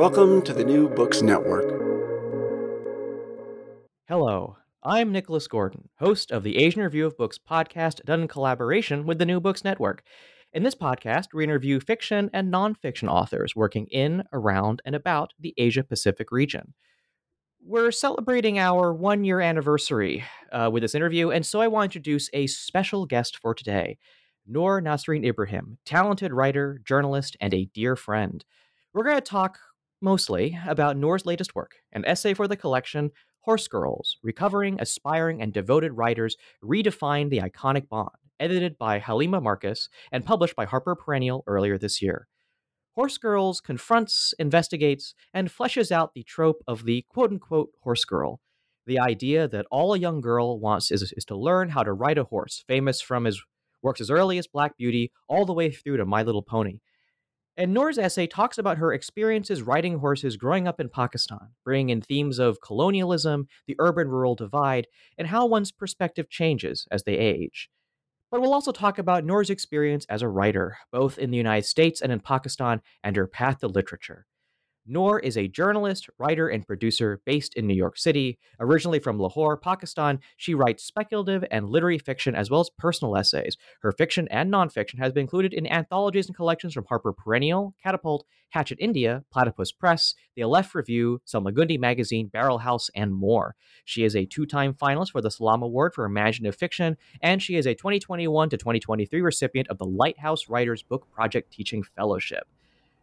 Welcome to the New Books Network. Hello, I'm Nicholas Gordon, host of the Asian Review of Books podcast done in collaboration with the New Books Network. In this podcast, we interview fiction and nonfiction authors working in, around, and about the Asia Pacific region. We're celebrating our one year anniversary uh, with this interview, and so I want to introduce a special guest for today Noor Nasreen Ibrahim, talented writer, journalist, and a dear friend. We're going to talk mostly about Noor's latest work, an essay for the collection Horse Girls Recovering, Aspiring, and Devoted Writers Redefine the Iconic Bond, edited by Halimah Marcus and published by Harper Perennial earlier this year. Horse Girls confronts, investigates, and fleshes out the trope of the quote unquote horse girl. The idea that all a young girl wants is, is to learn how to ride a horse, famous from his works as early as Black Beauty all the way through to My Little Pony. And Noor's essay talks about her experiences riding horses growing up in Pakistan, bringing in themes of colonialism, the urban rural divide, and how one's perspective changes as they age. But we'll also talk about Noor's experience as a writer, both in the United States and in Pakistan, and her path to literature. Noor is a journalist, writer, and producer based in New York City. Originally from Lahore, Pakistan, she writes speculative and literary fiction as well as personal essays. Her fiction and nonfiction has been included in anthologies and collections from Harper Perennial, Catapult, Hachette India, Platypus Press, The Aleph Review, Salmagundi Magazine, Barrel House, and more. She is a two time finalist for the Salam Award for Imaginative Fiction, and she is a 2021 to 2023 recipient of the Lighthouse Writers Book Project Teaching Fellowship.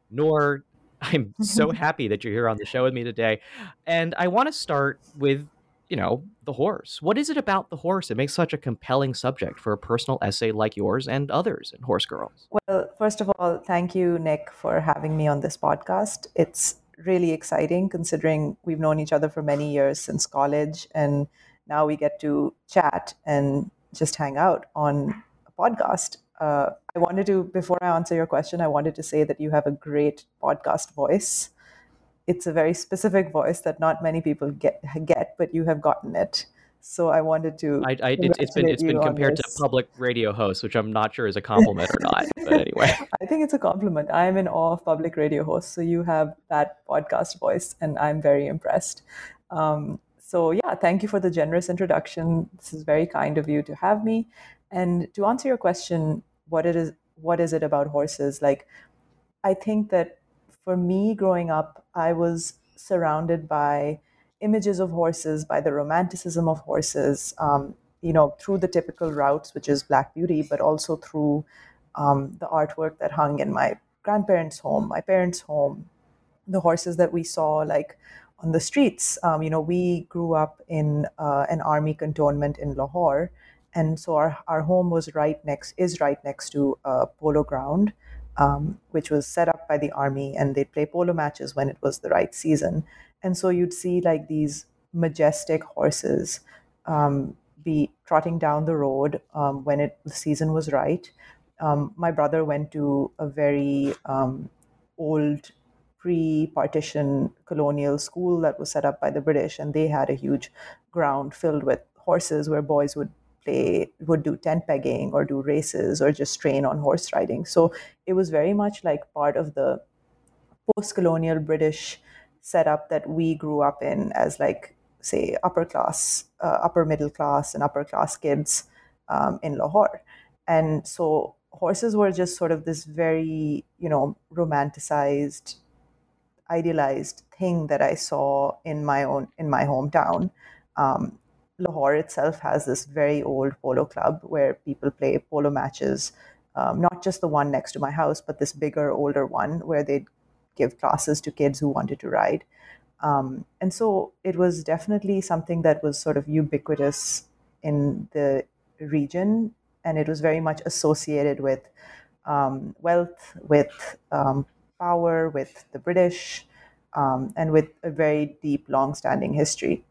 Noor, I'm so happy that you're here on the show with me today. And I want to start with, you know, the horse. What is it about the horse that makes such a compelling subject for a personal essay like yours and others in Horse Girls? Well, first of all, thank you, Nick, for having me on this podcast. It's really exciting considering we've known each other for many years since college and now we get to chat and just hang out on a podcast uh, I wanted to, before I answer your question, I wanted to say that you have a great podcast voice. It's a very specific voice that not many people get, get but you have gotten it. So I wanted to. I, I it, has been it's been compared to public radio hosts, which I'm not sure is a compliment or not. But anyway, I think it's a compliment. I'm in awe of public radio hosts. So you have that podcast voice, and I'm very impressed. Um, so yeah, thank you for the generous introduction. This is very kind of you to have me. And to answer your question, what it is what is it about horses? Like i think that for me growing up i was surrounded by images of horses by the romanticism of horses um, you know through the typical routes which is black beauty but also through um, the artwork that hung in my grandparents home my parents home the horses that we saw like on the streets. Um, you know we grew up in uh, an army cantonment in lahore and so our, our home was right next is right next to a polo ground um, which was set up by the army and they'd play polo matches when it was the right season. And so you'd see like these majestic horses um, be trotting down the road um, when it the season was right. Um, my brother went to a very um, old pre-partition colonial school that was set up by the British, and they had a huge ground filled with horses where boys would play, would do tent pegging or do races or just train on horse riding. So it was very much like part of the post-colonial British setup that we grew up in as like say upper class, uh, upper middle class, and upper class kids um, in Lahore, and so horses were just sort of this very you know romanticized, idealized thing that I saw in my own in my hometown. Um, Lahore itself has this very old polo club where people play polo matches. Um, not just the one next to my house, but this bigger, older one where they give classes to kids who wanted to ride. Um, and so it was definitely something that was sort of ubiquitous in the region, and it was very much associated with um, wealth, with um, power, with the British, um, and with a very deep, long-standing history.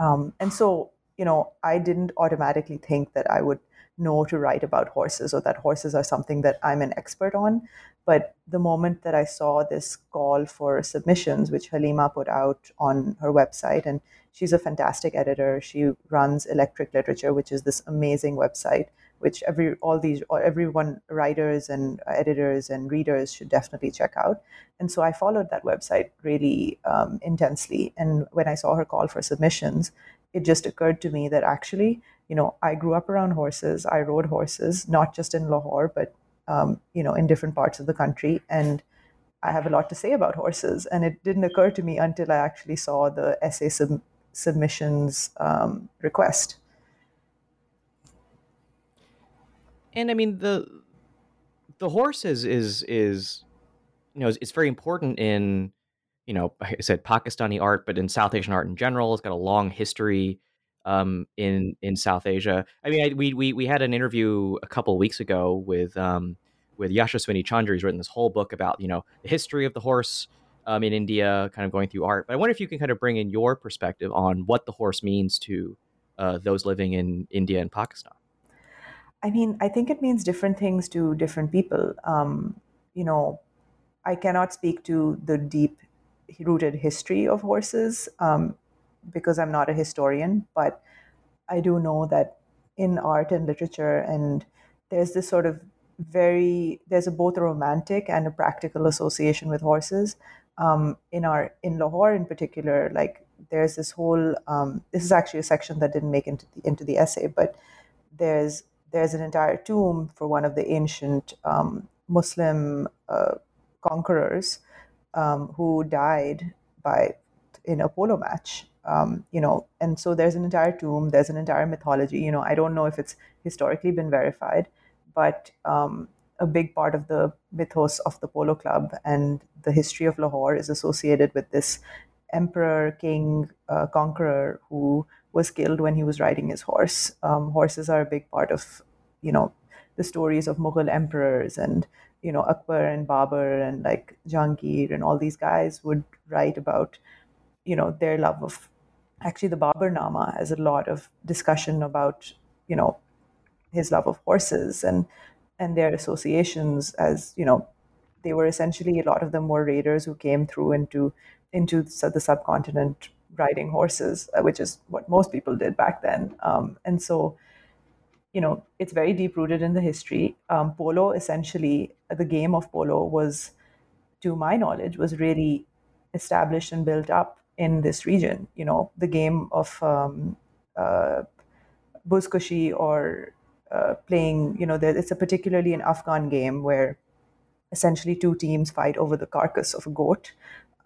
Um, and so, you know, I didn't automatically think that I would know to write about horses or that horses are something that I'm an expert on. But the moment that I saw this call for submissions, which Halimah put out on her website, and she's a fantastic editor. She runs Electric Literature, which is this amazing website, which every all these or everyone writers and editors and readers should definitely check out. And so I followed that website really um, intensely. And when I saw her call for submissions, it just occurred to me that actually, you know, I grew up around horses. I rode horses, not just in Lahore, but um, you know, in different parts of the country. And I have a lot to say about horses. And it didn't occur to me until I actually saw the essay sub- submissions um, request. And I mean the the horse is is is you know it's very important in you know like I said Pakistani art, but in South Asian art in general, it's got a long history um, in in South Asia. I mean, I, we we we had an interview a couple weeks ago with um, with Yashaswini Chandra. He's written this whole book about you know the history of the horse um, in India, kind of going through art. But I wonder if you can kind of bring in your perspective on what the horse means to uh, those living in India and Pakistan. I mean, I think it means different things to different people. Um, you know, I cannot speak to the deep rooted history of horses. Um, because I'm not a historian, but I do know that in art and literature, and there's this sort of very there's a both a romantic and a practical association with horses. Um, in our in Lahore, in particular, like there's this whole. Um, this is actually a section that didn't make into the, into the essay, but there's there's an entire tomb for one of the ancient um, Muslim uh, conquerors um, who died by in a polo match um, you know, and so there's an entire tomb, there's an entire mythology. You know, I don't know if it's historically been verified, but um, a big part of the mythos of the Polo Club and the history of Lahore is associated with this emperor, king, uh, conqueror who was killed when he was riding his horse. Um, horses are a big part of, you know, the stories of Mughal emperors and you know Akbar and Babur and like Jahangir and all these guys would write about you know their love of actually the Baburnama has a lot of discussion about you know his love of horses and and their associations as you know they were essentially a lot of them were raiders who came through into into the subcontinent riding horses, uh, which is what most people did back then. Um, and so, you know, it's very deep rooted in the history. Um, polo, essentially, the game of polo was, to my knowledge, was really established and built up in this region. You know, the game of um, uh, or uh, playing, you know, it's a particularly an Afghan game where essentially two teams fight over the carcass of a goat.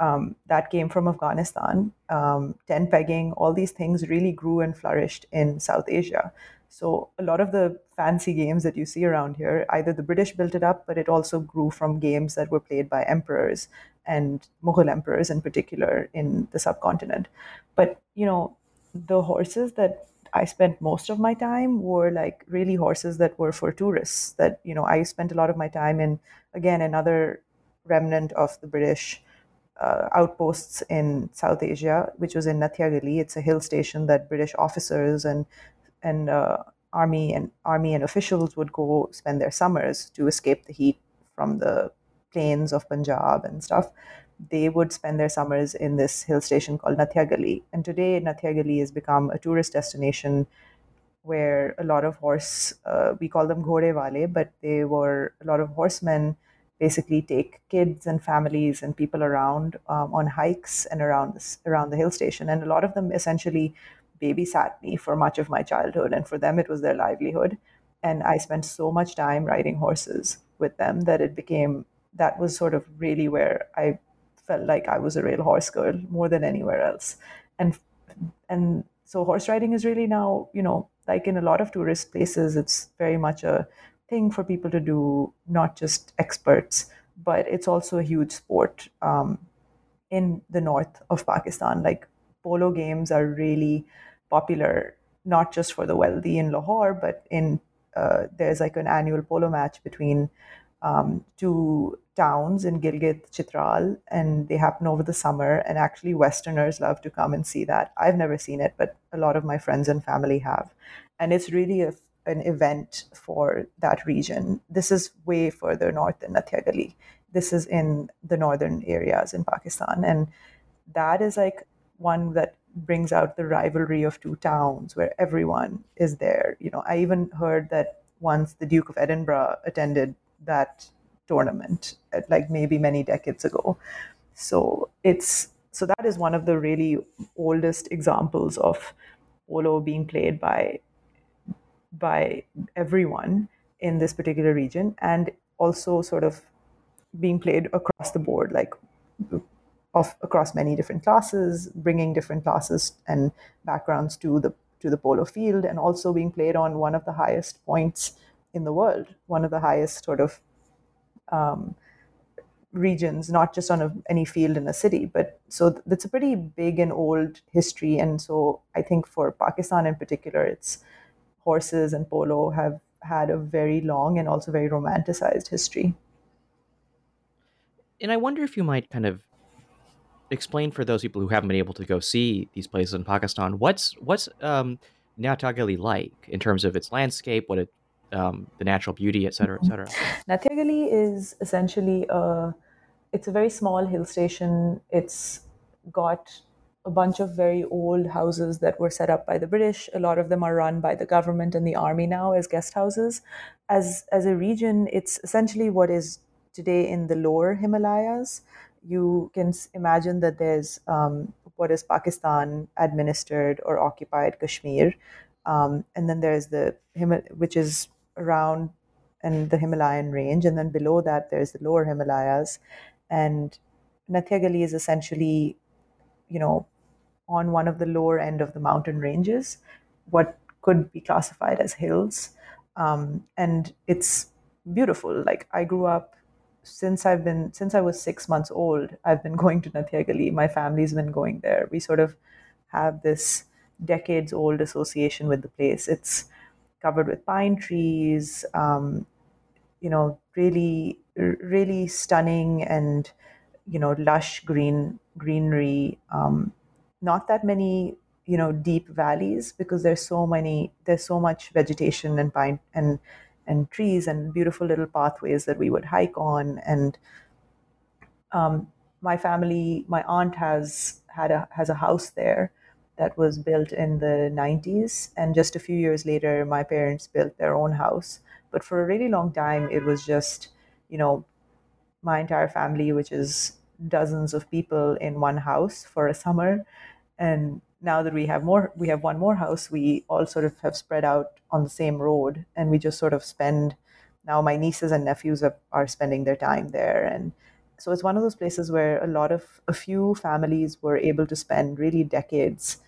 Um, that came from Afghanistan. Um, tent pegging, all these things really grew and flourished in South Asia. So a lot of the fancy games that you see around here, either the British built it up, but it also grew from games that were played by emperors and Mughal emperors in particular in the subcontinent. But you know, the horses that I spent most of my time were like really horses that were for tourists. That you know, I spent a lot of my time in again another remnant of the British uh, outposts in South Asia, which was in Nathiagali. It's a hill station that British officers and and uh, army and army and officials would go spend their summers to escape the heat from the plains of Punjab and stuff, they would spend their summers in this hill station called Nathia Gali. And today, Nathia Gali has become a tourist destination where a lot of horse, uh, we call them ghode wale, but they were a lot of horsemen basically take kids and families and people around um, on hikes and around this, around the hill station. And a lot of them essentially babysat me for much of my childhood. And for them, it was their livelihood. And I spent so much time riding horses with them that it became, that was sort of really where I felt like I was a real horse girl more than anywhere else. And, and so horse riding is really now, you know, like in a lot of tourist places, it's very much a thing for people to do, not just experts, but it's also a huge sport um, in the north of Pakistan. Like polo games are really popular, not just for the wealthy in Lahore, but in uh, there's like an annual polo match between um, two towns in Gilgit, Chitral, and they happen over the summer. And actually, Westerners love to come and see that. I've never seen it, but a lot of my friends and family have. And it's really a, an event for that region. This is way further north than Nathia Gali. This is in the northern areas in Pakistan. And that is like one that brings out the rivalry of two towns where everyone is there. You know, I even heard that once the Duke of Edinburgh attended that tournament, uh, like maybe many decades ago. So it's so that is one of the really oldest examples of polo being played by by everyone in this particular region and also sort of being played across the board like of across many different classes bringing different classes and backgrounds to the to the polo field and also being played on one of the highest points in the world one of the highest sort of um, regions, not just on a, any field in a city. But so that's a pretty big and old history. And so I think for Pakistan in particular, it's horses and polo have had a very long and also very romanticized history. And I wonder if you might kind of explain for those people who haven't been able to go see these places in Pakistan, what's what's um, Nathia like in terms of its landscape, what it um, the natural beauty, et cetera, et cetera. Nathiagali is essentially a, it's a very small hill station. It's got a bunch of very old houses that were set up by the British. A lot of them are run by the government and the army now as guest houses. As as a region, it's essentially what is today in the lower Himalayas. You can imagine that there's um, what is Pakistan administered or occupied Kashmir, um, and then there's the Himal- which is around in the Himalayan range, and then below that there's the lower Himalayas, and Nathia Gali is essentially, you know, on one of the lower end of the mountain ranges, what could be classified as hills, um, and it's beautiful. Like I grew up since I've been since I was six months old. I've been going to Nathia Gali. My family's been going there. We sort of have this decades old association with the place. It's covered with pine trees, um, you know, really, really stunning and, you know, lush green greenery. Um, not that many, you know, deep valleys because there's so many, there's so much vegetation and pine and and trees and beautiful little pathways that we would hike on. And um, my family, my aunt has had a has a house there that was built in the 90s. And just a few years later, my parents built their own house. But for a really long time, it was just, you know, my entire family, which is dozens of people in one house for a summer. And now that we have more, we have one more house, we all sort of have spread out on the same road and we just sort of spend. Now my nieces and nephews are, are spending their time there. And so it's one of those places where a lot of a few families were able to spend really decades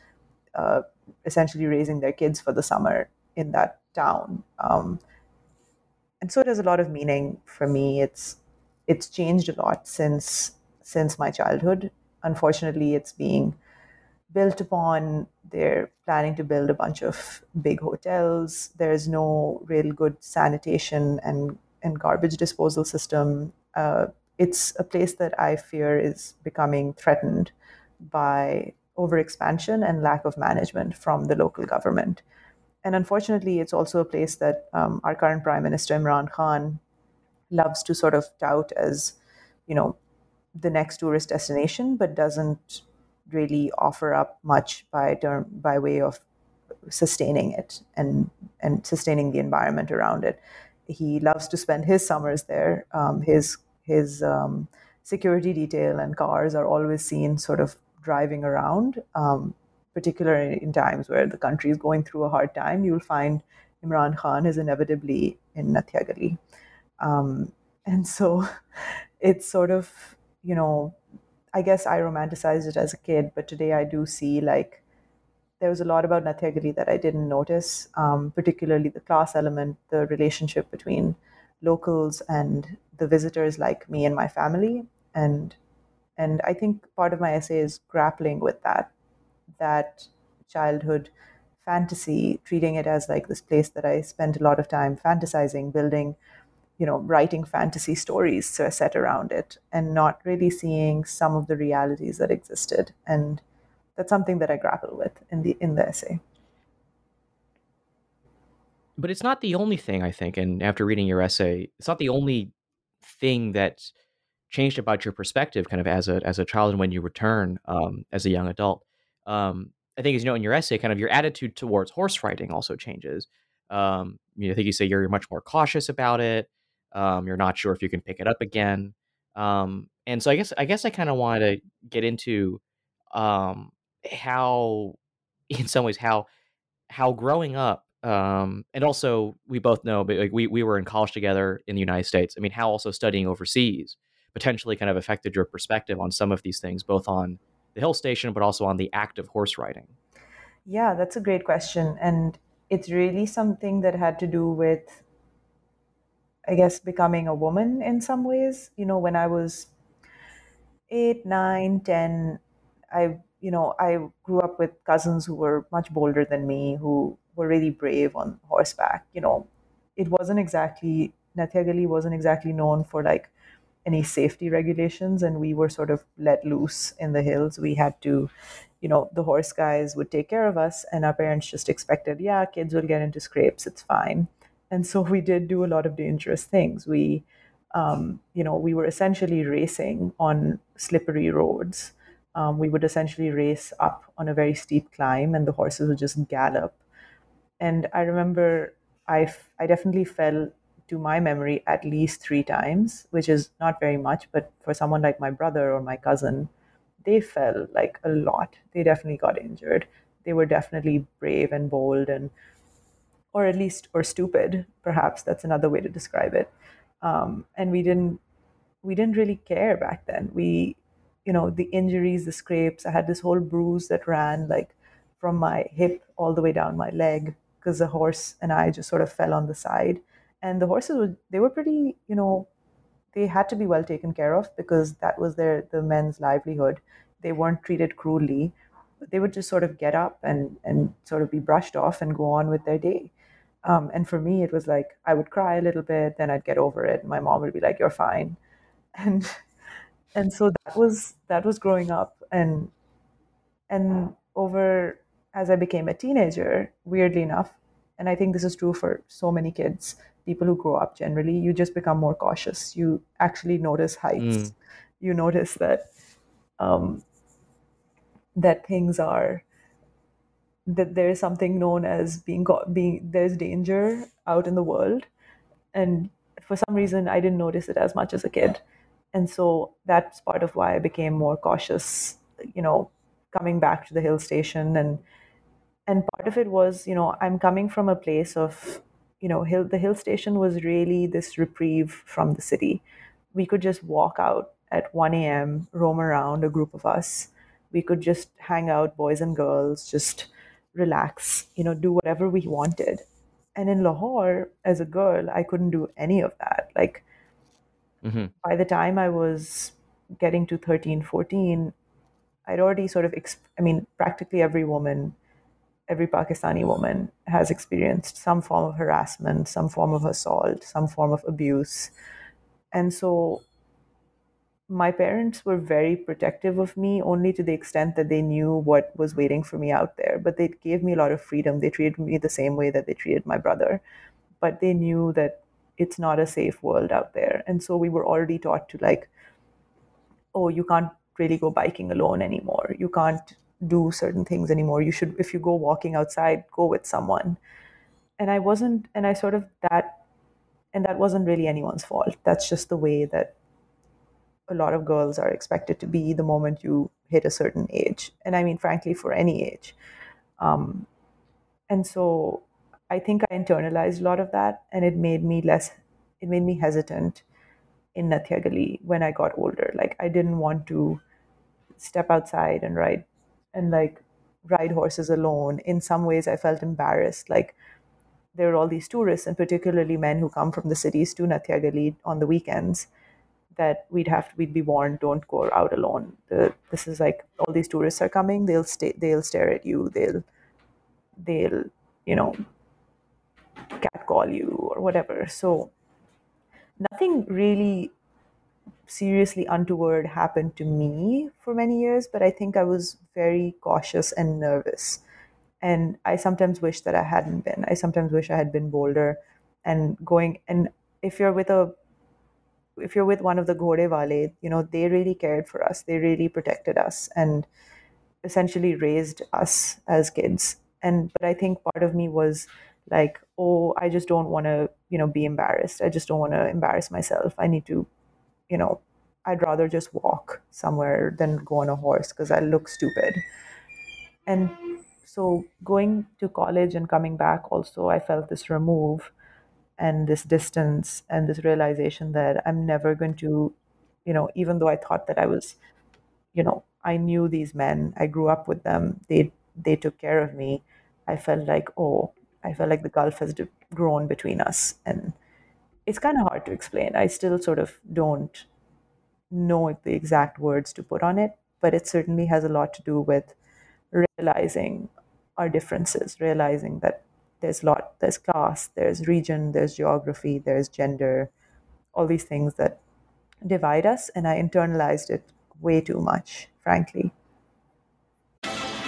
uh, essentially raising their kids for the summer in that town. Um, and so it has a lot of meaning for me. It's it's changed a lot since since my childhood. Unfortunately, it's being built upon. They're planning to build a bunch of big hotels. There's no real good sanitation and and garbage disposal system. Uh, it's a place that I fear is becoming threatened by overexpansion and lack of management from the local government. And unfortunately, it's also a place that um, our current Prime Minister Imran Khan loves to sort of tout as, you know, the next tourist destination, but doesn't really offer up much by term by way of sustaining it and and sustaining the environment around it. He loves to spend his summers there. Um, his his um, security detail and cars are always seen sort of driving around, um, particularly in times where the country is going through a hard time. You'll find Imran Khan is inevitably in Nathia Um, and so it's sort of, you know, I guess I romanticized it as a kid, but today I do see like there was a lot about Nathia that I didn't notice, um, particularly the class element, the relationship between locals and the visitors like me and my family. And and I think part of my essay is grappling with that, that childhood fantasy, treating it as like this place that I spent a lot of time fantasizing, building you know, writing fantasy stories so set around it and not really seeing some of the realities that existed. And that's something that I grapple with in the in the essay. But it's not the only thing I think. And after reading your essay, it's not the only thing that changed about your perspective, kind of as a as a child and when you return um, as a young adult. Um, I think, as you know, in your essay, kind of your attitude towards horse riding also changes. Um, you know, I think you say you're much more cautious about it. Um, you're not sure if you can pick it up again. Um, and so I guess I guess I kind of wanted to get into um, how, in some ways, how how growing up, um, and also we both know, but like we we were in college together in the United States. I mean, how also studying overseas potentially kind of affected your perspective on some of these things, both on the hill station, but also on the act of horse riding. Yeah, that's a great question, and it's really something that had to do with I guess, becoming a woman in some ways. You know, when I was eight, nine, ten, I, you know, I grew up with cousins who were much bolder than me, who were really brave on horseback. You know, it wasn't exactly, Nathia wasn't exactly known for like any safety regulations, and we were sort of let loose in the hills. We had to, you know, the horse guys would take care of us, and our parents just expected, yeah, kids will get into scrapes, it's fine and so we did do a lot of dangerous things. We, um, you know, we were essentially racing on slippery roads. Um, we would essentially race up on a very steep climb, and the horses would just gallop. And I remember I, I definitely fell to my memory at least three times, which is not very much, but for someone like my brother or my cousin, they fell like a lot. They definitely got injured. They were definitely brave and bold and or at least or stupid perhaps. That's another way to describe it. Um, and we didn't we didn't really care back then. We you know the injuries the scrapes i had this whole bruise that ran like from my hip all the way down my leg because the horse and i just sort of fell on the side. And the horses were they were pretty you know they had to be well taken care of because that was their the men's livelihood. They weren't treated cruelly. They would just sort of get up and and sort of be brushed off and go on with their day um, and for me, it was like I would cry a little bit, then I'd get over it. My mom would be like, "You're fine," and and so that was that was growing up, and and over as I became a teenager, weirdly enough, and I think this is true for so many kids, people who grow up generally, you just become more cautious. You actually notice heights. Mm. You notice that um, that things are that there is something known as being being there's danger out in the world. And for some reason i didn't notice it as much as a kid. And so that's part of why i became more cautious you know coming back to the hill station. And and part of it was you know i'm coming from a place of you know hill the hill station was really this reprieve from the city. We could just walk out at 1 a.m roam around a group of us. We could just hang out boys and girls just relax, you know, do whatever we wanted. And in Lahore, as a girl, I couldn't do any of that. Like, mm-hmm. by the time I was getting to 13, 14, I'd already sort of, exp- I mean, practically every woman, every Pakistani woman has experienced some form of harassment, some form of assault, some form of abuse. And so my parents were very protective of me only to the extent that they knew what was waiting for me out there but they gave me a lot of freedom they treated me the same way that they treated my brother but they knew that it's not a safe world out there and so we were already taught to like oh, you can't really go biking alone anymore. You can't do certain things anymore. You should, if you go walking outside, go with someone. And I wasn't, and I sort of that, and that wasn't really anyone's fault. That's just the way that a lot of girls are expected to be the moment you hit a certain age. And I mean, frankly, for any age. Um, and so I think I internalized a lot of that, and it made me less, it made me hesitant in Nathiagali when I got older. Like, I didn't want to step outside and ride and like ride horses alone. In some ways, I felt embarrassed. Like, there are all these tourists, and particularly men who come from the cities to Nathiagali on the weekends that we'd have to, we'd be warned don't go out alone. The, this is like all these tourists are coming they'll stay they'll stare at you they'll they'll you know catcall you or whatever. So nothing really seriously untoward happened to me for many years but i think i was very cautious and nervous. And i sometimes wish that i hadn't been. I sometimes wish i had been bolder and going and if you're with a if you're with one of the Ghode Wale, you know, they really cared for us. They really protected us and essentially raised us as kids. And but I think part of me was like, oh, I just don't want to, you know, be embarrassed. I just don't want to embarrass myself. I need to, you know, I'd rather just walk somewhere than go on a horse because I look stupid. And so going to college and coming back also, I felt this remove and this distance and this realization that I'm never going to, you know, even though I thought that I was, you know, I knew these men, I grew up with them, they they took care of me. I felt like, oh, I felt like the gulf has grown between us, and it's kind of hard to explain. I still sort of don't know the exact words to put on it, but it certainly has a lot to do with realizing our differences, realizing that there's lot there's class there's region there's geography there's gender all these things that divide us and i internalized it way too much frankly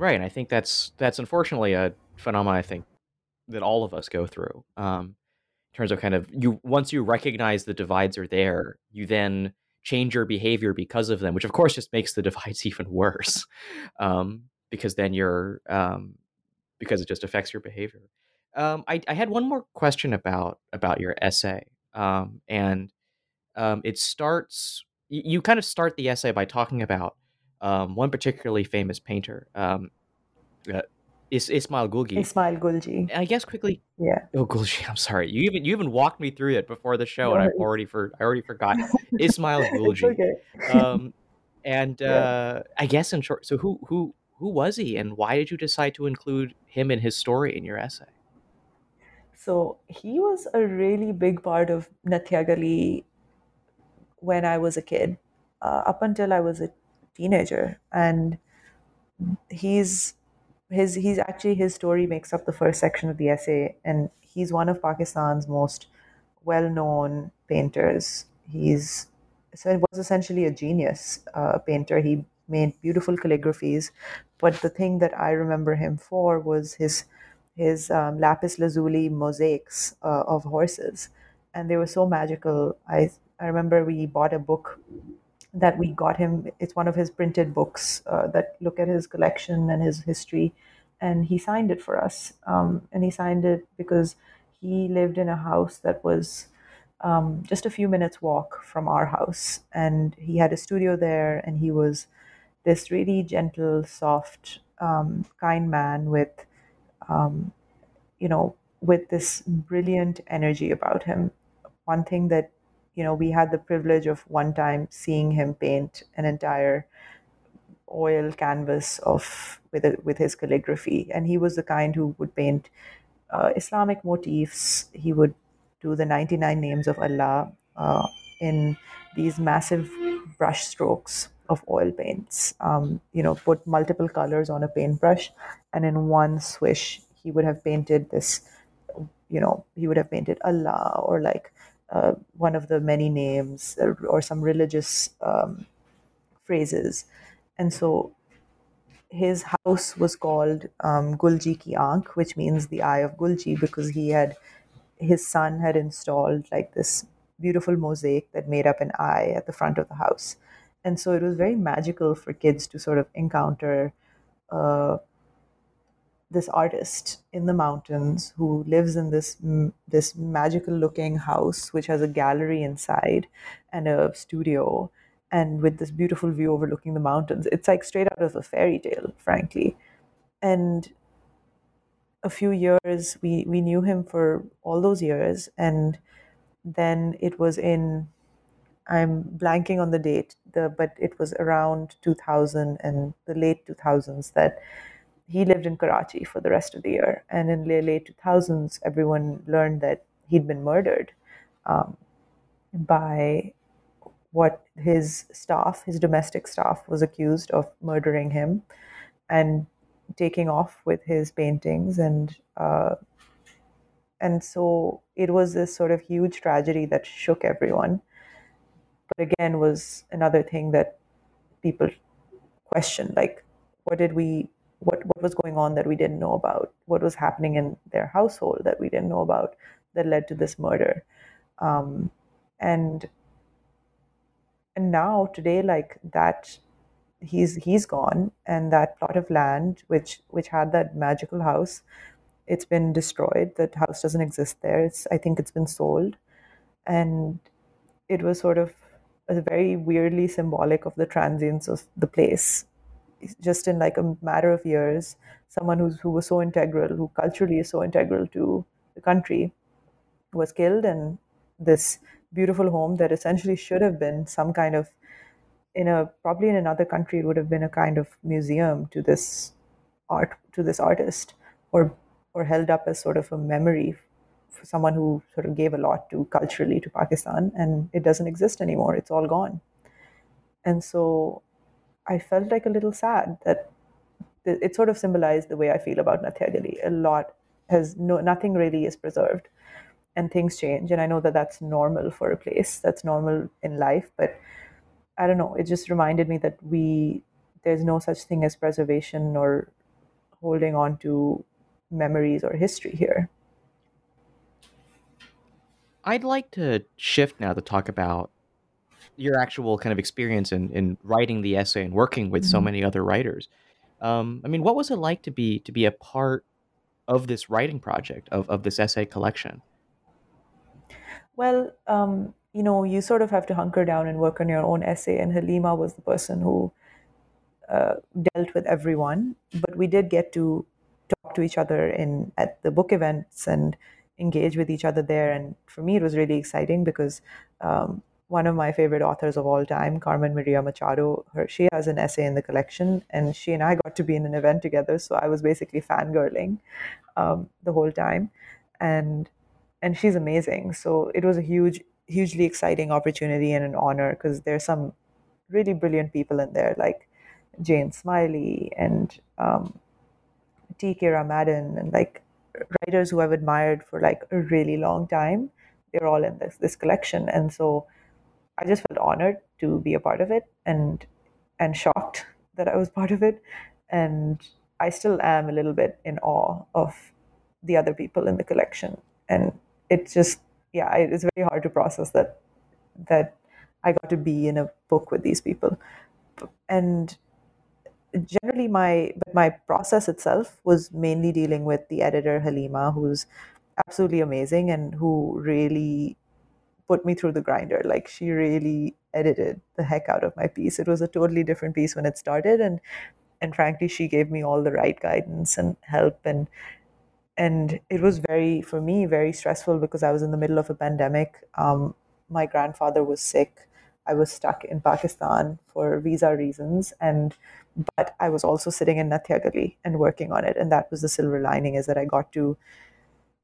Right, and I think that's that's unfortunately a phenomenon I think that all of us go through. Um, in terms of kind of you once you recognize the divides are there, you then change your behavior because of them, which of course just makes the divides even worse, um, because then you're um, because it just affects your behavior. Um, I, I, had one more question about about your essay, um, and um, it starts. You kind of start the essay by talking about um, one particularly famous painter, um, uh, is Ismail Gulgee. Ismail Gulgee. I guess quickly. Yeah. Oh, Gulgee. I'm sorry. You even you even walked me through it before the show, and I've already for I already forgot Ismail Gulgee. okay. um, and uh, yeah. I guess in short, so who who who was he, and why did you decide to include him and his story in your essay? So he was a really big part of Nathiagali when I was a kid, uh, up until I was a teenager and he's his he's actually his story makes up the first section of the essay and he's one of pakistan's most well-known painters. He's so was essentially a genius uh, painter. He made beautiful calligraphies but the thing that i remember him for was his his um, lapis lazuli mosaics uh, of horses and they were so magical. I i remember we bought a book that we got him. It's one of his printed books uh, that look at his collection and his history, and he signed it for us. Um, and he signed it because he lived in a house that was um, just a few minutes walk from our house, and he had a studio there, and he was this really gentle, soft, um, kind man with, um, you know, with this brilliant energy about him. One thing that, you know, we had the privilege of one time seeing him paint an entire oil canvas of with a, with his calligraphy, and he was the kind who would paint uh, Islamic motifs. He would do the 99 names of Allah uh, in these massive brush strokes of oil paints. Um, you know, put multiple colors on a paintbrush, and in one swish, he would have painted this. You know, he would have painted Allah or like uh, one of the many names or, some religious um, phrases. And so his house was called um, Gulgee ki Aankh, which means the eye of Gulgee, because he had his son had installed like this beautiful mosaic that made up an eye at the front of the house. And so it was very magical for kids to sort of encounter uh, this artist in the mountains who lives in this this magical looking house which has a gallery inside and a studio and with this beautiful view overlooking the mountains. It's like straight out of a fairy tale frankly. And a few years we we knew him for all those years and then it was in i'm blanking on the date the but it was around 2000 and the late 2000s that he lived in Karachi for the rest of the year. And in the late 2000s, everyone learned that he'd been murdered um, by what his staff, his domestic staff, was accused of murdering him and taking off with his paintings. And uh, and so it was this sort of huge tragedy that shook everyone. But again, was another thing that people questioned, like, what did we what what was going on that we didn't know about, what was happening in their household that we didn't know about that led to this murder, um, and and now today like that he's he's gone and that plot of land which which had that magical house it's been destroyed. That house doesn't exist there. It's i think it's been sold. And it was sort of a very weirdly symbolic of the transience of the place just in like a matter of years, someone who's, who was so integral, who culturally is so integral to the country, was killed, and this beautiful home that essentially should have been some kind of in a probably in another country it would have been a kind of museum to this art to this artist or or held up as sort of a memory for someone who sort of gave a lot to culturally to Pakistan and it doesn't exist anymore. It's all gone. And so I felt like a little sad that it sort of symbolized the way I feel about Nathia A lot has no nothing really is preserved, and things change. And I know that that's normal for a place. That's normal in life. But I don't know. It just reminded me that we there's no such thing as preservation or holding on to memories or history here. I'd like to shift now to talk about your actual kind of experience in in writing the essay and working with so Mm-hmm. many other writers. Um, I mean, what was it like to be to be a part of this writing project of of this essay collection? Well, um, you know, you sort of have to hunker down and work on your own essay. And Halimah was the person who uh, dealt with everyone, but we did get to talk to each other in at the book events and engage with each other there. And for me, it was really exciting because um, one of my favorite authors of all time, Carmen Maria Machado, her she has an essay in the collection, and she and I got to be in an event together. So I was basically fangirling um, the whole time, and and she's amazing. So it was a huge, hugely exciting opportunity and an honor because there's some really brilliant people in there, like Jane Smiley and um, T. Kira Madden, and like writers who I've admired for like a really long time. They're all in this this collection, and so I just felt honored to be a part of it, and and shocked that I was part of it, and I still am a little bit in awe of the other people in the collection, and it's just yeah, it's very hard to process that that I got to be in a book with these people, and generally my but my process itself was mainly dealing with the editor Halimah, who's absolutely amazing and who really put me through the grinder. Like she really edited the heck out of my piece. It was a totally different piece when it started, and and frankly, she gave me all the right guidance and help and and it was very for me very stressful because I was in the middle of a pandemic. Um, my grandfather was sick. I was stuck in Pakistan for visa reasons, and but I was also sitting in Nathia Gali and working on it, and that was the silver lining is that I got to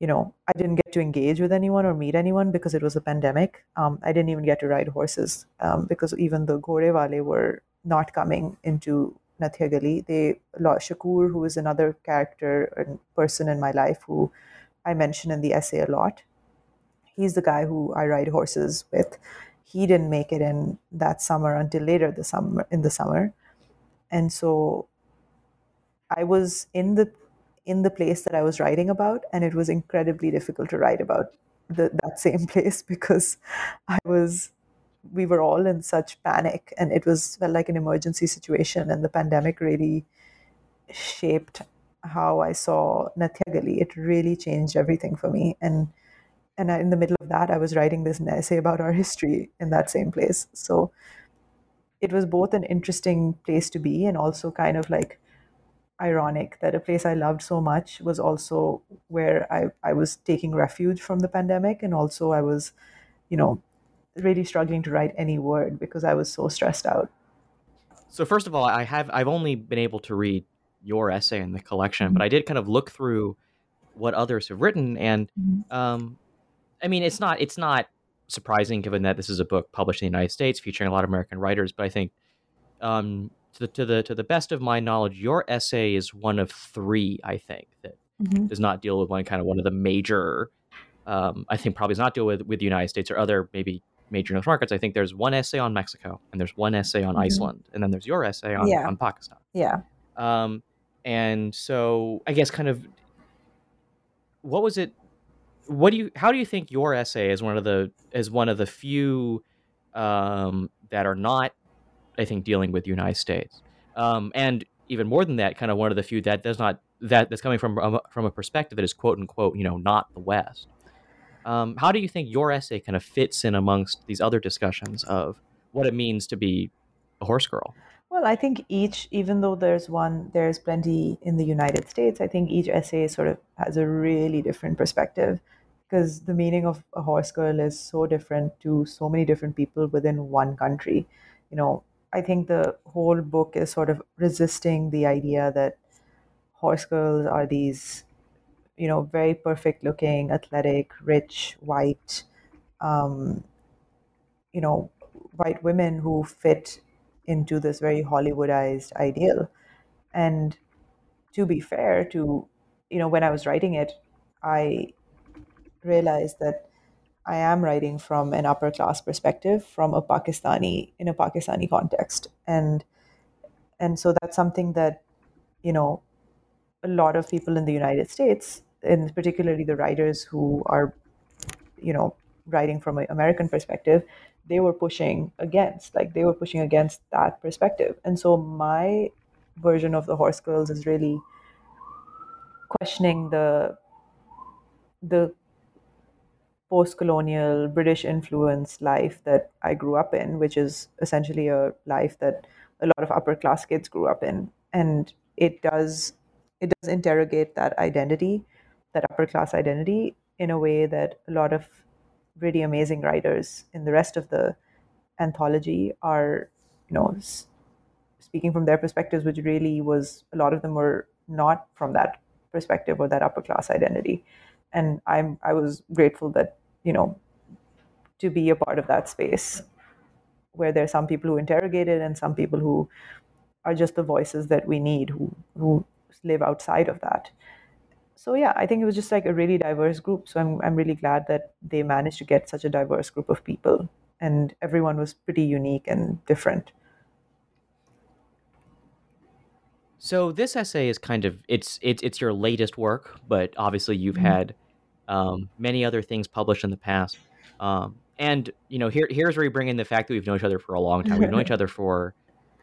you know, I didn't get to engage with anyone or meet anyone because it was a pandemic. Um, I didn't even get to ride horses um, because even the Ghore Wale were not coming into Nathiagali. They, Shakur, who is another character and person in my life who I mention in the essay a lot, he's the guy who I ride horses with. He didn't make it in that summer until later the summer in the summer, and so I was in the in the place that I was writing about, and it was incredibly difficult to write about the, that same place because I was, we were all in such panic, and it was felt like an emergency situation, and the pandemic really shaped how I saw Nathiagali. It really changed everything for me, and and in the middle of that, I was writing this essay about our history in that same place. So it was both an interesting place to be and also kind of like ironic that a place I loved so much was also where I, I was taking refuge from the pandemic. And also, I was, you know, really struggling to write any word because I was so stressed out. So, first of all, I have, I've only been able to read your essay in the collection, mm-hmm. but I did kind of look through what others have written. And, mm-hmm. um, I mean, it's not, it's not surprising given that this is a book published in the United States featuring a lot of American writers, but I think, um, to the, to the to the best of my knowledge, your essay is one of three, I think, that mm-hmm. does not deal with one kind of one of the major. Um, I think probably does not deal with with the United States or other maybe major note markets. I think there's one essay on Mexico and there's one essay on mm-hmm. Iceland and then there's your essay on, yeah. on Pakistan. Yeah. Um, and so I guess kind of what was it? What do you? How do you think your essay is one of the is one of the few um, that are not I think, dealing with the United States. Um, and even more than that, kind of one of the few that does not that that's coming from um, from a perspective that is quote unquote, you know, not the West. Um, how do you think your essay kind of fits in amongst these other discussions of what it means to be a horse girl? Well, I think each, even though there's one, there's plenty in the United States. I think each essay sort of has a really different perspective because the meaning of a horse girl is so different to so many different people within one country. You know, I think the whole book is sort of resisting the idea that horse girls are these, you know, very perfect looking, athletic, rich, white, um, you know, white women who fit into this very Hollywoodized ideal. And to be fair to, you know, when I was writing it, I realized that I am writing from an upper class perspective, from a Pakistani in a Pakistani context, and and so that's something that you know a lot of people in the United States, and particularly the writers who are you know writing from an American perspective, they were pushing against, like they were pushing against that perspective, and so my version of the Horse Girls is really questioning the the post colonial British influence life that I grew up in, which is essentially a life that a lot of upper class kids grew up in. And it does it does interrogate that identity, that upper class identity, in a way that a lot of really amazing writers in the rest of the anthology are, you know, speaking from their perspectives, which really was a lot of them were not from that perspective or that upper class identity and i'm i was grateful that you know to be a part of that space where there's some people who interrogate it and some people who are just the voices that we need who who live outside of that. So yeah i think it was just like a really diverse group. So i'm, I'm really glad that they managed to get such a diverse group of people. And everyone was pretty unique and different So this essay is kind of it's it's it's your latest work, but obviously you've mm-hmm. had um, many other things published in the past. Um, and you know, here here's where we bring in the fact that we've known each other for a long time. We've known each other for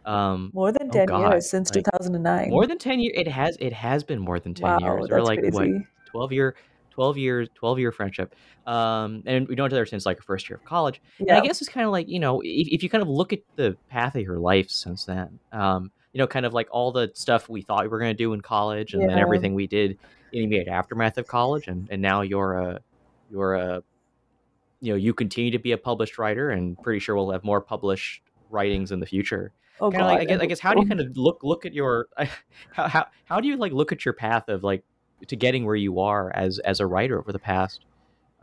um, more than oh ten oh years since like, 2009. More than ten years. It has it has been more than ten wow, years. We're like crazy. what twelve year 12 years 12 year friendship um and we know each other since like first year of college and Yeah. i guess it's kind of like you know if, if you kind of look at the path of your life since then um you know kind of like all the stuff we thought we were going to do in college and then everything we did in the immediate aftermath of college and and now you're a you're a you know you continue to be a published writer and pretty sure we'll have more published writings in the future. Oh kind of like I God, guess, I guess how do you kind of look look at your how, how how do you like look at your path of like to getting where you are as as a writer over the past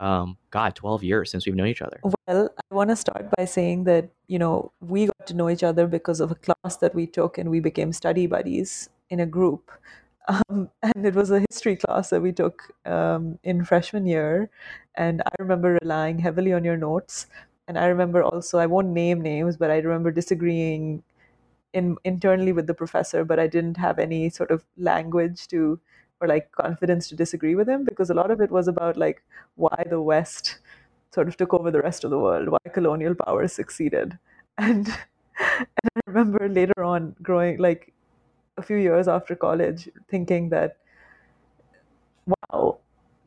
um god 12 years since we've known each other Well, I want to start by saying that, you know, we got to know each other because of a class that we took and we became study buddies in a group. Um, and it was a history class that we took um, in freshman year. And I remember relying heavily on your notes. And I remember also, I won't name names, but I remember disagreeing in, internally with the professor, but I didn't have any sort of language to or like confidence to disagree with him because a lot of it was about like why the West sort of took over the rest of the world, why colonial powers succeeded. And, and I remember later on growing like a few years after college thinking that wow,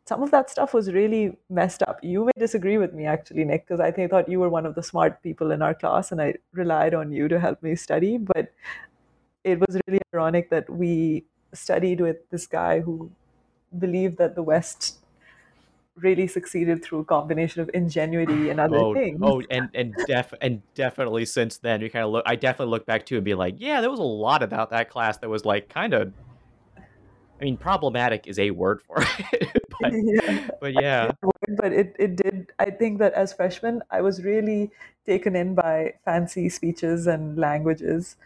some of that stuff was really messed up. You may disagree with me actually, Nick, because I thought you were one of the smart people in our class and I relied on you to help me study. But it was really ironic that we studied with this guy who believed that the West really succeeded through a combination of ingenuity and other oh things. oh and and def and definitely since then you kind of look i definitely look back to and be like yeah there was a lot about that class that was like kind of i mean problematic is a word for it but yeah. but yeah but it, it did i think that as freshmen i was really taken in by fancy speeches and languages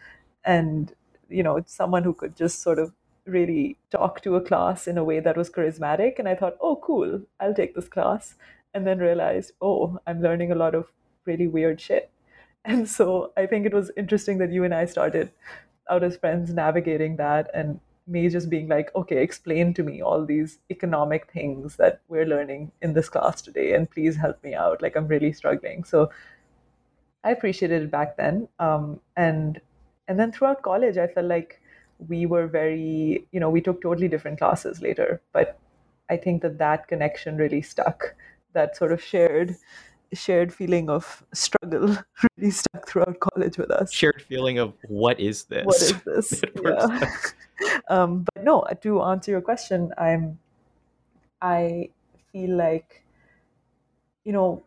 and you know someone who could just sort of really talk to a class in a way that was charismatic and i thought oh cool i'll take this class and then realized oh i'm learning a lot of really weird shit. And so i think it was interesting that you and i started out as friends navigating that and me just being like okay explain to me all these economic things that we're learning in this class today and please help me out like i'm really struggling. So i appreciated it back then um, and and then throughout college i felt like we were very you know we took totally different classes later but i think that that connection really stuck. That sort of shared shared feeling of struggle really stuck throughout college with us. Shared feeling of what is this? What is this? Yeah. um, but no to answer your question i'm i feel like you know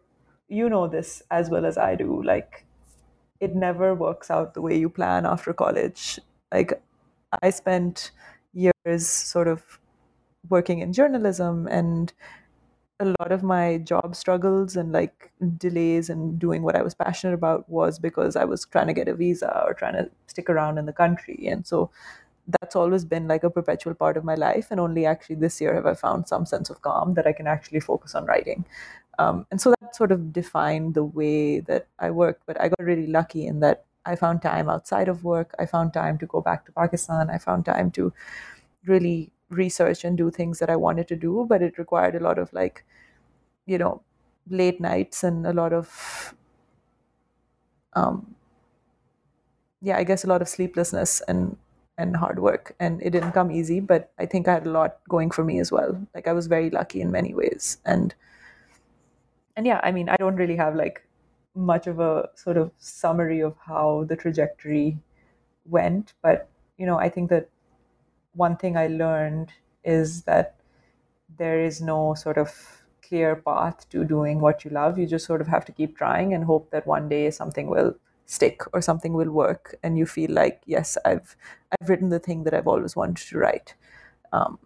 you know this as well as i do like it never works out the way you plan after college. Like i spent years sort of working in journalism and a lot of my job struggles and like delays and doing what I was passionate about was because I was trying to get a visa or trying to stick around in the country. And so that's always been like a perpetual part of my life. And only actually this year have I found some sense of calm that I can actually focus on writing. Um, and so that sort of defined the way that I worked. But I got really lucky in that I found time outside of work. I found time to go back to Pakistan. I found time to really research and do things that I wanted to do, but it required a lot of like, you know, late nights and a lot of, um, yeah, I guess a lot of sleeplessness and and hard work. And it didn't come easy, but I think I had a lot going for me as well. Like I was very lucky in many ways, and and yeah, I mean, I don't really have like much of a sort of summary of how the trajectory went, but you know, I think that one thing I learned is that there is no sort of clear path to doing what you love. You just sort of have to keep trying and hope that one day something will stick or something will work, and you feel like, yes, I've I've written the thing that I've always wanted to write. Um,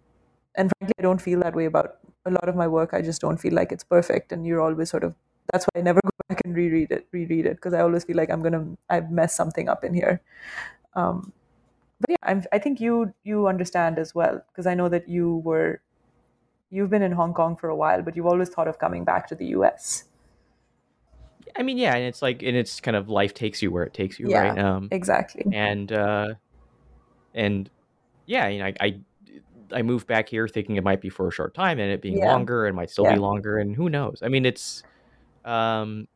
and frankly, I don't feel that way about a lot of my work. I just don't feel like it's perfect, and you're always sort of. That's why I never go back and reread it, reread it, because I always feel like I'm gonna I've messed something up in here. Um, but yeah, I'm, I think you you understand as well because I know that you were you've been in Hong Kong for a while, but you've always thought of coming back to the U.S. I mean, yeah, and it's like, and it's kind of life takes you where it takes you, Yeah. right? Um, Exactly. and uh, and yeah, you know, I, I I moved back here thinking it might be for a short time, and it being Yeah. longer, and might still Yeah. be longer, and who knows? I mean, it's um,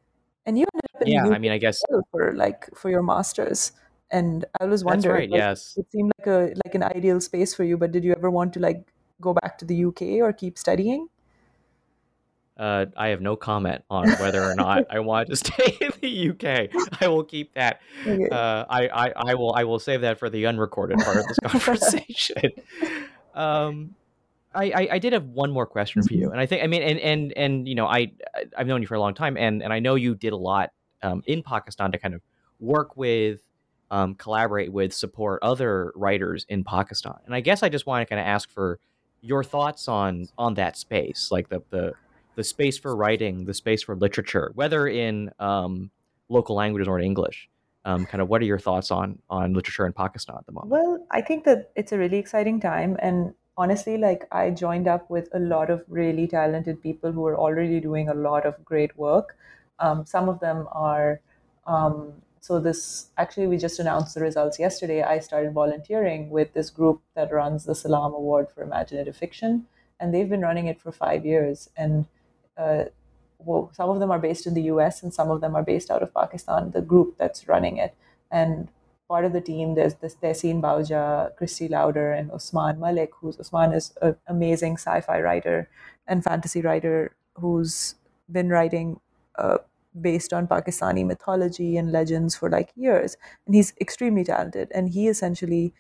And you ended up in yeah. the I mean, I guess for like for your masters, and I was wondering, right. like, Yes. It seemed like a like an ideal space for you, but did you ever want to like go back to the UK or keep studying? uh, I have no comment on whether or not I want to stay in the UK. I will keep that. Okay. Uh, I, I, I will I will save that for the unrecorded part of this conversation. um, I, I, I did have one more question for you, mm-hmm. and I think I mean and and and you know I I've known you for a long time, and and I know you did a lot um, in Pakistan to kind of work with, um, collaborate with, support other writers in Pakistan, and I guess I just want to kind of ask for your thoughts on on that space, like the the the space for writing, the space for literature, whether in um, local languages or in English. Um, kind of what are your thoughts on on literature in Pakistan at the moment? Well, I think that it's a really exciting time, and honestly, like I joined up with a lot of really talented people who are already doing a lot of great work. Um, some of them are. Um, so this actually we just announced the results yesterday. I started volunteering with this group that runs the Salam Award for Imaginative Fiction, and they've been running it for five years. And uh, well, some of them are based in the U.S. and some of them are based out of Pakistan. The group that's running it, and part of the team there's this Tehseen Baweja, Christy Lauder, and Usman Malik. Who's Usman is an amazing sci-fi writer and fantasy writer who's been writing. Uh, based on Pakistani mythology and legends for like years. And he's extremely talented. And he essentially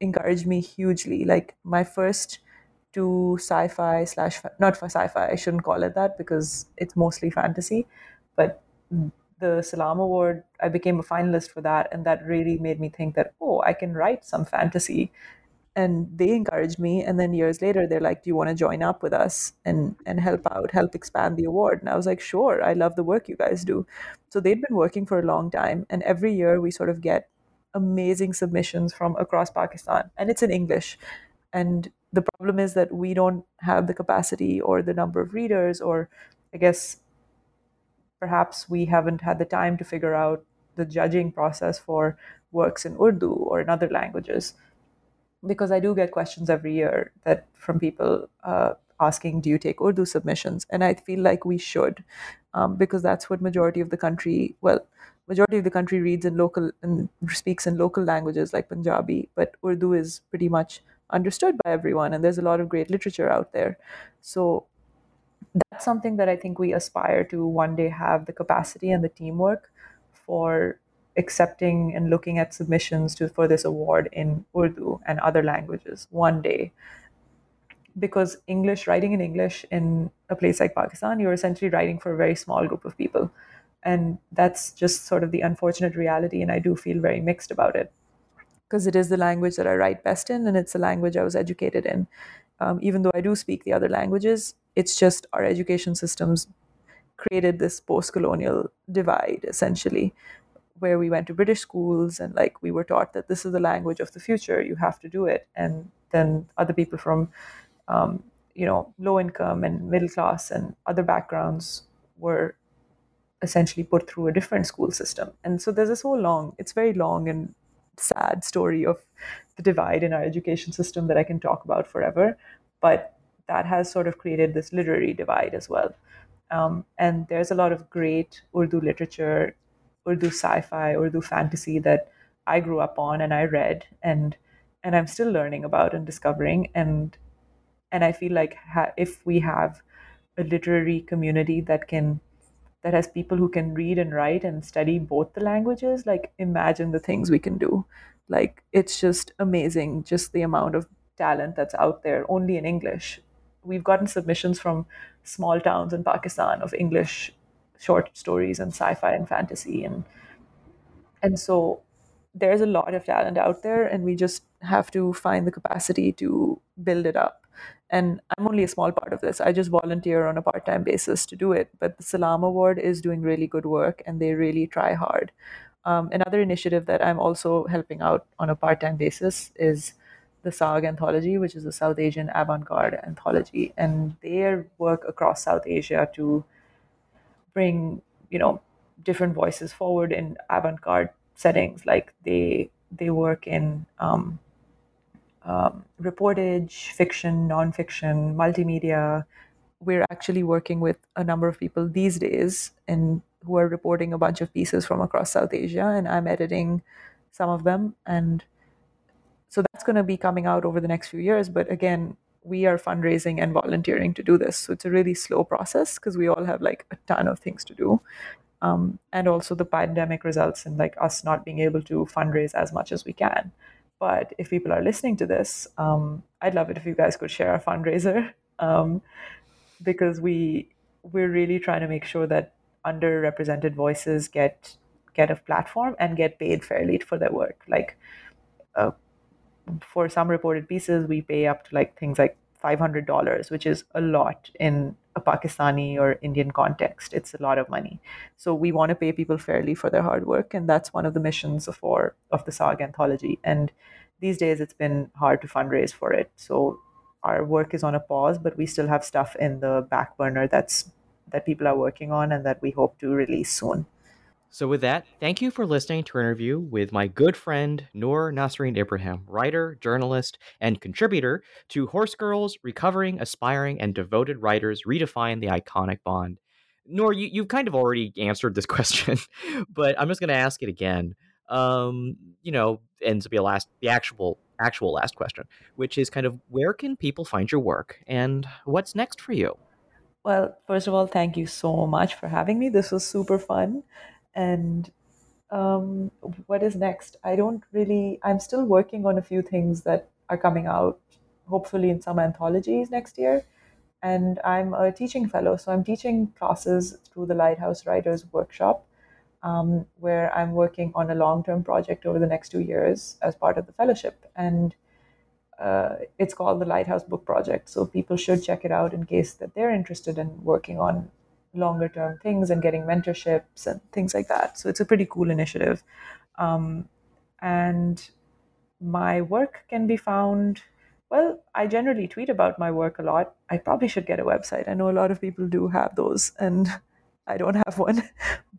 encouraged me hugely. Like my first two sci-fi slash not for sci-fi, I shouldn't call it that because it's mostly fantasy. But the Salam Award, I became a finalist for that, and that really made me think that oh, I can write some fantasy. And they encouraged me and then years later they're like do you want to join up with us and and help out help expand the award? And i was like sure i love the work you guys do. So they'd been working for a long time and every year we sort of get amazing submissions from across pakistan and it's in english. And the problem is that we don't have the capacity or the number of readers or i guess perhaps we haven't had the time to figure out the judging process for works in urdu or in other languages because I do get questions every year that from people uh, asking, "Do you take Urdu submissions?" And I feel like we should, um, because that's what majority of the country, well, majority of the country reads in local and speaks in local languages like Punjabi, but Urdu is pretty much understood by everyone, and there's a lot of great literature out there. So that's something that I think we aspire to one day have the capacity and the teamwork for accepting and looking at submissions to for this award in Urdu and other languages one day. Because English, writing in English in a place like Pakistan, you're essentially writing for a very small group of people. And that's just sort of the unfortunate reality. And I do feel very mixed about it. Because it is the language that I write best in, and it's the language I was educated in. Um, even though I do speak the other languages, it's just our education systems created this post colonial divide, essentially, where we went to British schools and like we were taught that this is the language of the future, you have to do it. And then other people from, um, you know, low income and middle class and other backgrounds were essentially put through a different school system. And so there's this whole long, it's very long and sad story of the divide in our education system that I can talk about forever. But that has sort of created this literary divide as well. Um, and there's a lot of great Urdu literature Urdu sci-fi, Urdu fantasy that I grew up on and I read and and I'm still learning about and discovering and and I feel like ha- if we have a literary community that can that has people who can read and write and study both the languages like imagine the things we can do. Like it's just amazing just the amount of talent that's out there only in english. We've gotten submissions from small towns in pakistan of english short stories and sci-fi and fantasy and and so there's a lot of talent out there and we just have to find the capacity to build it up and i'm only a small part of this. I just volunteer on a part-time basis to do it. But the salam award is doing really good work and they really try hard. Um, another initiative that i'm also helping out on a part-time basis is the SAAG anthology, which is the South Asian avant-garde anthology, and their work across South Asia to bring you know different voices forward in avant-garde settings. Like they they work in um, um, reportage fiction nonfiction multimedia we're actually working with a number of people these days and who are reporting a bunch of pieces from across south asia and i'm editing some of them and so that's going to be coming out over the next few years but again we are fundraising and volunteering to do this. So it's a really slow process because we all have like a ton of things to do. Um, and also the pandemic results in like us not being able to fundraise as much as we can. But if people are listening to this, um, I'd love it if you guys could share a fundraiser um, because we we're really trying to make sure that underrepresented voices get get a platform and get paid fairly for their work. Like uh, for some reported pieces, we pay up to like things like $500, which is a lot in a Pakistani or Indian context. It's a lot of money. So we want to pay people fairly for their hard work. And that's one of the missions of, our, of the SAAG anthology. And these days it's been hard to fundraise for it. So our work is on a pause, but we still have stuff in the back burner that's that people are working on and that we hope to release soon. So, with that, thank you for listening to our interview with my good friend Noor Nasreen Ibrahim, writer, journalist, and contributor to Horse Girls, Recovering, Aspiring, and Devoted Writers Redefine the Iconic Bond. Noor, you, you've kind of already answered this question, but I'm just going to ask it again. Um, you know, and to be a last, the actual, actual last question, which is kind of where can people find your work and what's next for you? Well, first of all, thank you so much for having me. This was super fun and um, what is next? I don't really. I'm still working on a few things that are coming out, hopefully in some anthologies next year. And I'm a teaching fellow, so I'm teaching classes through the Lighthouse Writers Workshop, um, where I'm working on a long-term project over the next two years as part of the fellowship. And uh, it's called the Lighthouse Book Project. So people should check it out in case that they're interested in working on longer term things and getting mentorships and things like that. So it's a pretty cool initiative. Um, and my work can be found. Well, I generally tweet about my work a lot. I probably should get a website. I know a lot of people do have those, and I don't have one.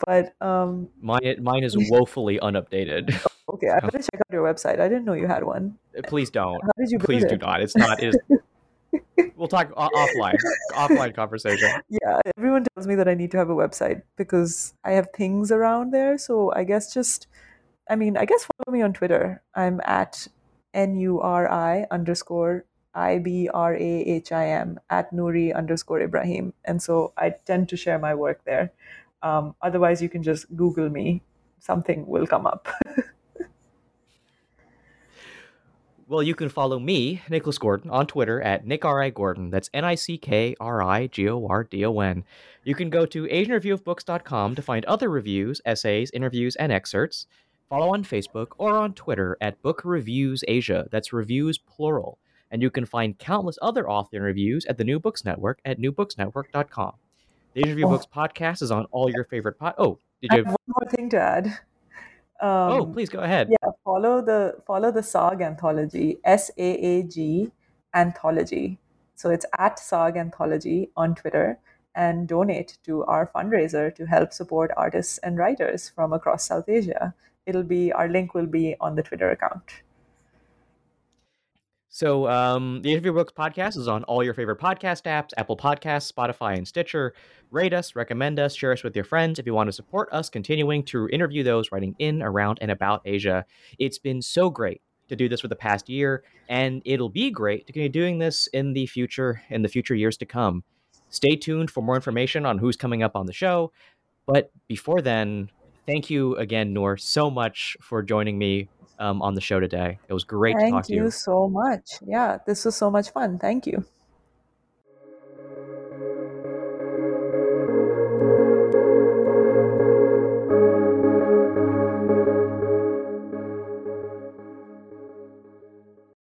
But um, mine, mine is woefully unupdated. Okay, I better check out your website. I didn't know you had one. Please don't. How did you? Please do not. It's not. It is we'll talk offline, offline conversation. Yeah, everyone tells me that I need to have a website because I have things around there. So I guess just, I mean, I guess follow me on Twitter. I'm at n u r i underscore i b r a h i m at Nuri underscore Ibrahim, and so I tend to share my work there. Um, otherwise, you can just Google me; something will come up. Well, you can follow me, Nicholas Gordon, on Twitter at Nick R. I. Gordon. That's N I C K R I G O R D O N. You can go to AsianReviewOfBooks.com to find other reviews, essays, interviews, and excerpts. Follow on Facebook or on Twitter at Book Reviews Asia. That's reviews plural. And you can find countless other author interviews at the New Books Network at newbooksnetwork.com. The Asian Review oh. Books podcast is on all your favorite pod. Oh, did you have one more thing to add? Um, oh, please go ahead. Yeah, follow the follow the SAAG anthology, S A A G anthology. So it's at SAAG anthology on Twitter and donate to our fundraiser to help support artists and writers from across South Asia. It'll be our link will be on the Twitter account. So, um, the Interview Books podcast is on all your favorite podcast apps Apple Podcasts, Spotify, and Stitcher. Rate us, recommend us, share us with your friends if you want to support us continuing to interview those writing in, around, and about Asia. It's been so great to do this for the past year, and it'll be great to continue doing this in the future, in the future years to come. Stay tuned for more information on who's coming up on the show. But before then, thank you again, Noor, so much for joining me um, on the show today. It was great Thank to talk to you. Thank you so much. Yeah, this was so much fun. Thank you.